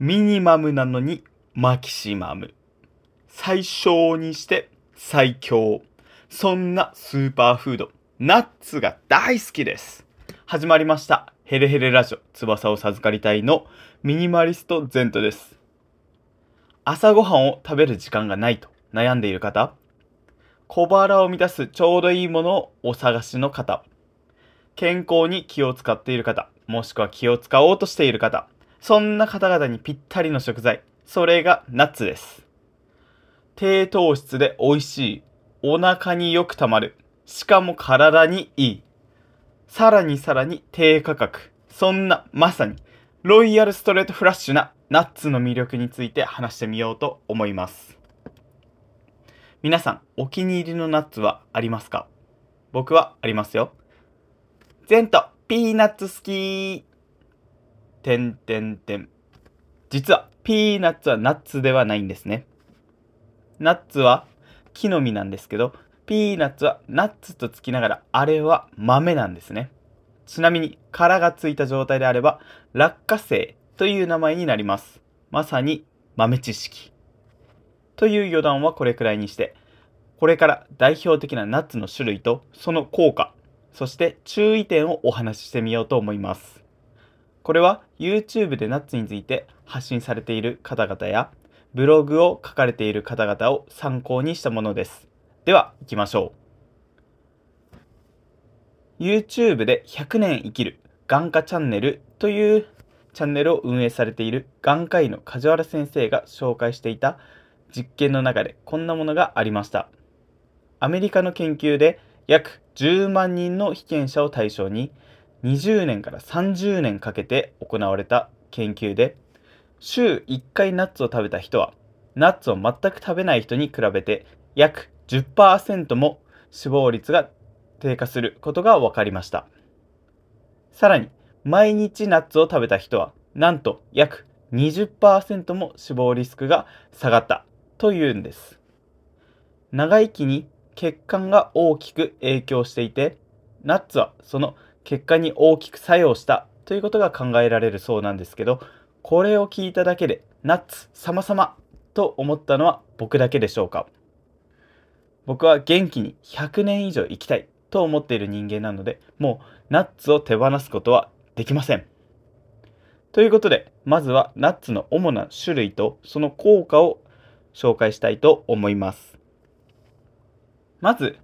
ミニマムなのにマキシマム。最小にして最強。そんなスーパーフード、ナッツが大好きです。始まりました。ヘレヘレラジオ、翼を授かりたいのミニマリストゼントです。朝ごはんを食べる時間がないと悩んでいる方、小腹を満たすちょうどいいものをお探しの方、健康に気を使っている方、もしくは気を使おうとしている方、そんな方々にぴったりの食材、それがナッツです。低糖質で美味しい、お腹によくたまる、しかも体にいい。さらにさらに低価格。そんなまさにロイヤルストレートフラッシュなナッツの魅力について話してみようと思います。皆さん、お気に入りのナッツはありますか？僕はありますよ。ゼント、ピーナッツ好きてんてんてん。実は、ピーナッツはナッツではないんですね。ナッツは木の実なんですけど、ピーナッツはナッツとつきながら、あれは豆なんですね。ちなみに、殻がついた状態であれば、落花生という名前になります。まさに豆知識。という余談はこれくらいにして、これから代表的なナッツの種類とその効果、そして注意点をお話ししてみようと思います。これは YouTube でナッツについて発信されている方々やブログを書かれている方々を参考にしたものです。では行きましょう。YouTube で100年生きる眼科チャンネルというチャンネルを運営されている眼科医の梶原先生が紹介していた実験の中でこんなものがありました。アメリカの研究で約10万人の被験者を対象に20年から30年かけて行われた研究で週1回ナッツを食べた人はナッツを全く食べない人に比べて約10%も死亡率が低下することが分かりました。さらに毎日ナッツを食べた人はなんと約20%も死亡リスクが下がったというんです。長生きに血管が大きく影響していてナッツはその血管に大きく作用したということが考えられるそうなんですけどこれを聞いただけでナッツ様々と思ったのは僕だけでしょうか？僕は元気に100年以上生きたいと思っている人間なのでもうナッツを手放すことはできません。ということでまずはナッツの主な種類とその効果を紹介したいと思います。まず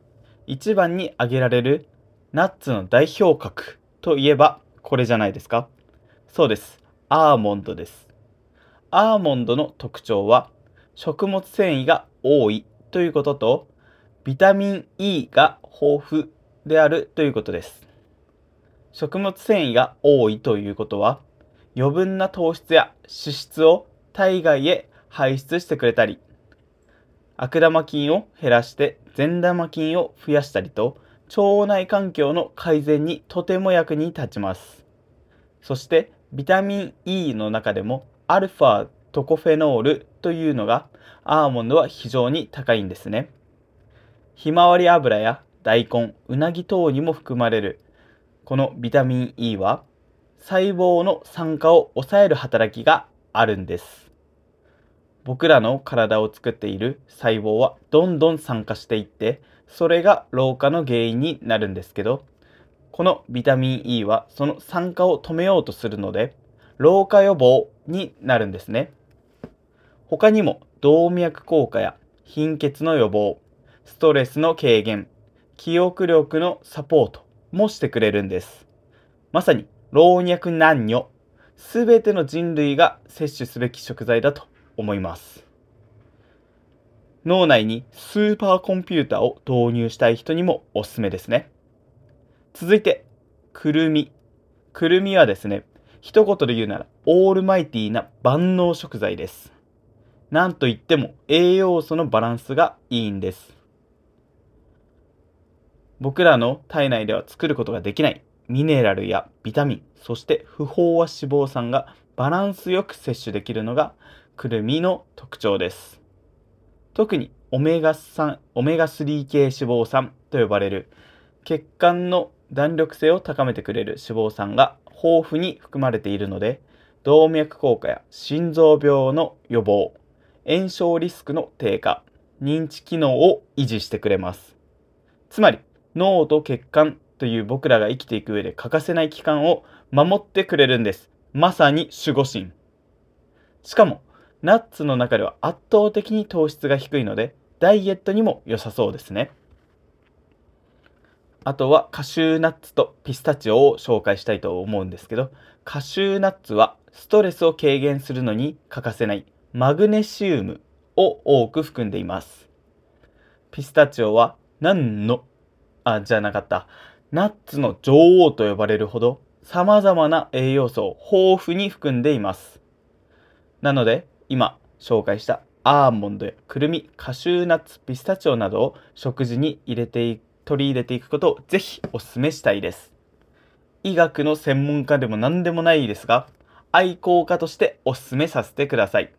一番に挙げられるナッツの代表格といえばこれじゃないですか？そうです。アーモンドです。アーモンドの特徴は食物繊維が多いということとビタミン E が豊富であるということです。食物繊維が多いということは余分な糖質や脂質を体外へ排出してくれたり悪玉菌を減らして善玉菌を増やしたりと腸内環境の改善にとても役に立ちます。そしてビタミン E の中でもアルファトコフェノールというのがアーモンドは非常に高いんですね。ひまわり油や大根うなぎ等にも含まれるこのビタミン E は細胞の酸化を抑える働きがあるんです。僕らの体を作っている細胞はどんどん酸化していってそれが老化の原因になるんですけどこのビタミン E はその酸化を止めようとするので老化予防になるんですね。他にも動脈硬化や貧血の予防ストレスの軽減記憶力のサポートもしてくれるんです。まさに老若男女すべての人類が摂取すべき食材だと思います。脳内にスーパーコンピューターを導入したい人にもおすすめですね。続いてくるみ。くるみはですね一言で言うならオールマイティーな万能食材です。なんといっても栄養素のバランスがいいんです。僕らの体内では作ることができないミネラルやビタミンそして不飽和脂肪酸がバランスよく摂取できるのがくるみの特徴です。特にオメガ3オメガ3系脂肪酸と呼ばれる血管の弾力性を高めてくれる脂肪酸が豊富に含まれているので動脈硬化や心臓病の予防、炎症リスクの低下、認知機能を維持してくれます。つまり、脳と血管という僕らが生きていく上で欠かせない器官を守ってくれるんです。まさに守護神。しかも、ナッツの中では圧倒的に糖質が低いので、ダイエットにも良さそうですね。あとはカシューナッツとピスタチオを紹介したいと思うんですけど、カシューナッツはストレスを軽減するのに欠かせないマグネシウムを多く含んでいます。ピスタチオは何の、あ、じゃなかった。ナッツの女王と呼ばれるほど様々な栄養素を豊富に含んでいます。なので、今紹介したアーモンドやくるみ、カシューナッツ、ピスタチオなどを食事に入れて取り入れていくことをぜひお勧めしたいです。医学の専門家でも何でもないですが、愛好家としてお勧めさせてください。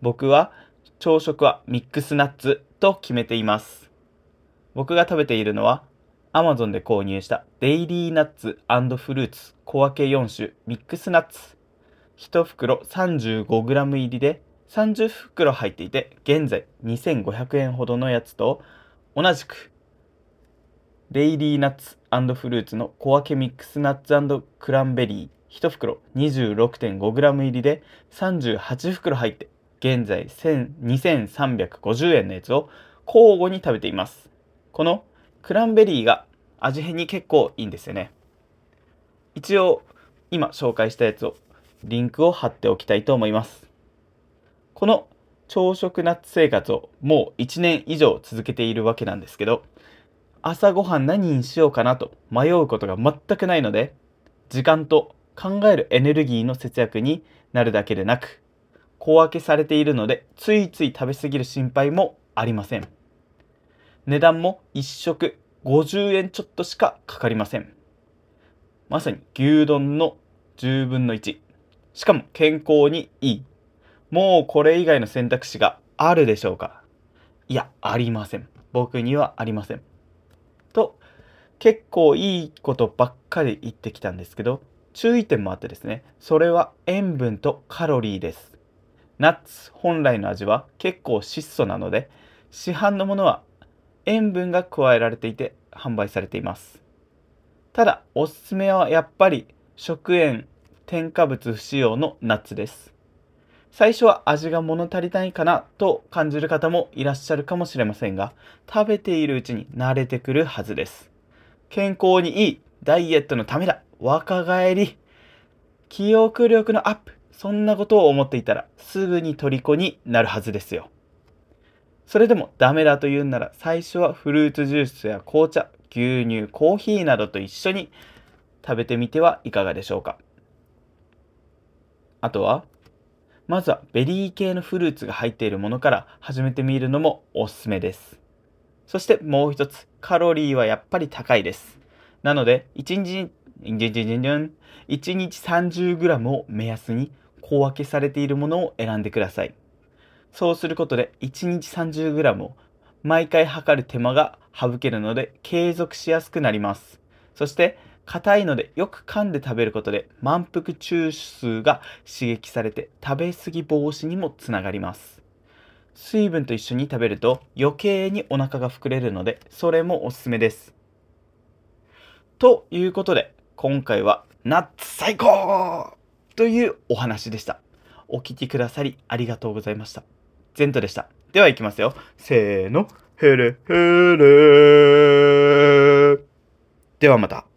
僕は朝食はミックスナッツと決めています。僕が食べているのは Amazon で購入したデイリーナッツフルーツ小分け4種ミックスナッツ1袋 35g 入りで30袋入っていて現在2500円ほどのやつと同じくデイリーナッツフルーツの小分けミックスナッツクランベリー1袋 26.5g 入りで38袋入って現在2350円のやつを交互に食べています。このクランベリーが味変に結構いいんですよね。一応、今紹介したやつをリンクを貼っておきたいと思います。この朝食ナッツ生活をもう1年以上続けているわけなんですけど、朝ごはん何にしようかなと迷うことが全くないので、時間と考えるエネルギーの節約になるだけでなく、小分けされているので、ついつい食べ過ぎる心配もありません。値段も1食50円ちょっとしかかかりません。まさに牛丼の10分の1。しかも健康にいい。もうこれ以外の選択肢があるでしょうか？いや、ありません。僕にはありません。と、結構いいことばっかり言ってきたんですけど、注意点もあってですね、それは塩分とカロリーです。ナッツ本来の味は結構質素なので、市販のものは塩分が加えられていて販売されています。ただ、おすすめはやっぱり食塩、添加物不使用のナッツです。最初は味が物足りないかなと感じる方もいらっしゃるかもしれませんが、食べているうちに慣れてくるはずです。健康にいい、ダイエットのためだ、若返り、記憶力のアップ、そんなことを思っていたらすぐに虜になるはずですよ。それでもダメだと言うんなら最初はフルーツジュースや紅茶、牛乳、コーヒーなどと一緒に食べてみてはいかがでしょうか。あとは、まずはベリー系のフルーツが入っているものから始めてみるのもおすすめです。そしてもう一つ、カロリーはやっぱり高いです。なので、1日、1日 30g を目安に小分けされているものを選んでください。そうすることで1日 30g を毎回測る手間が省けるので継続しやすくなります。そして硬いのでよく噛んで食べることで満腹中枢が刺激されて食べ過ぎ防止にもつながります。水分と一緒に食べると余計にお腹が膨れるのでそれもおすすめです。ということで今回はナッツ最高というお話でした。お聴きくださりありがとうございました。ゼントでした。では行きますよ。せーの。ヘレヘレではまた。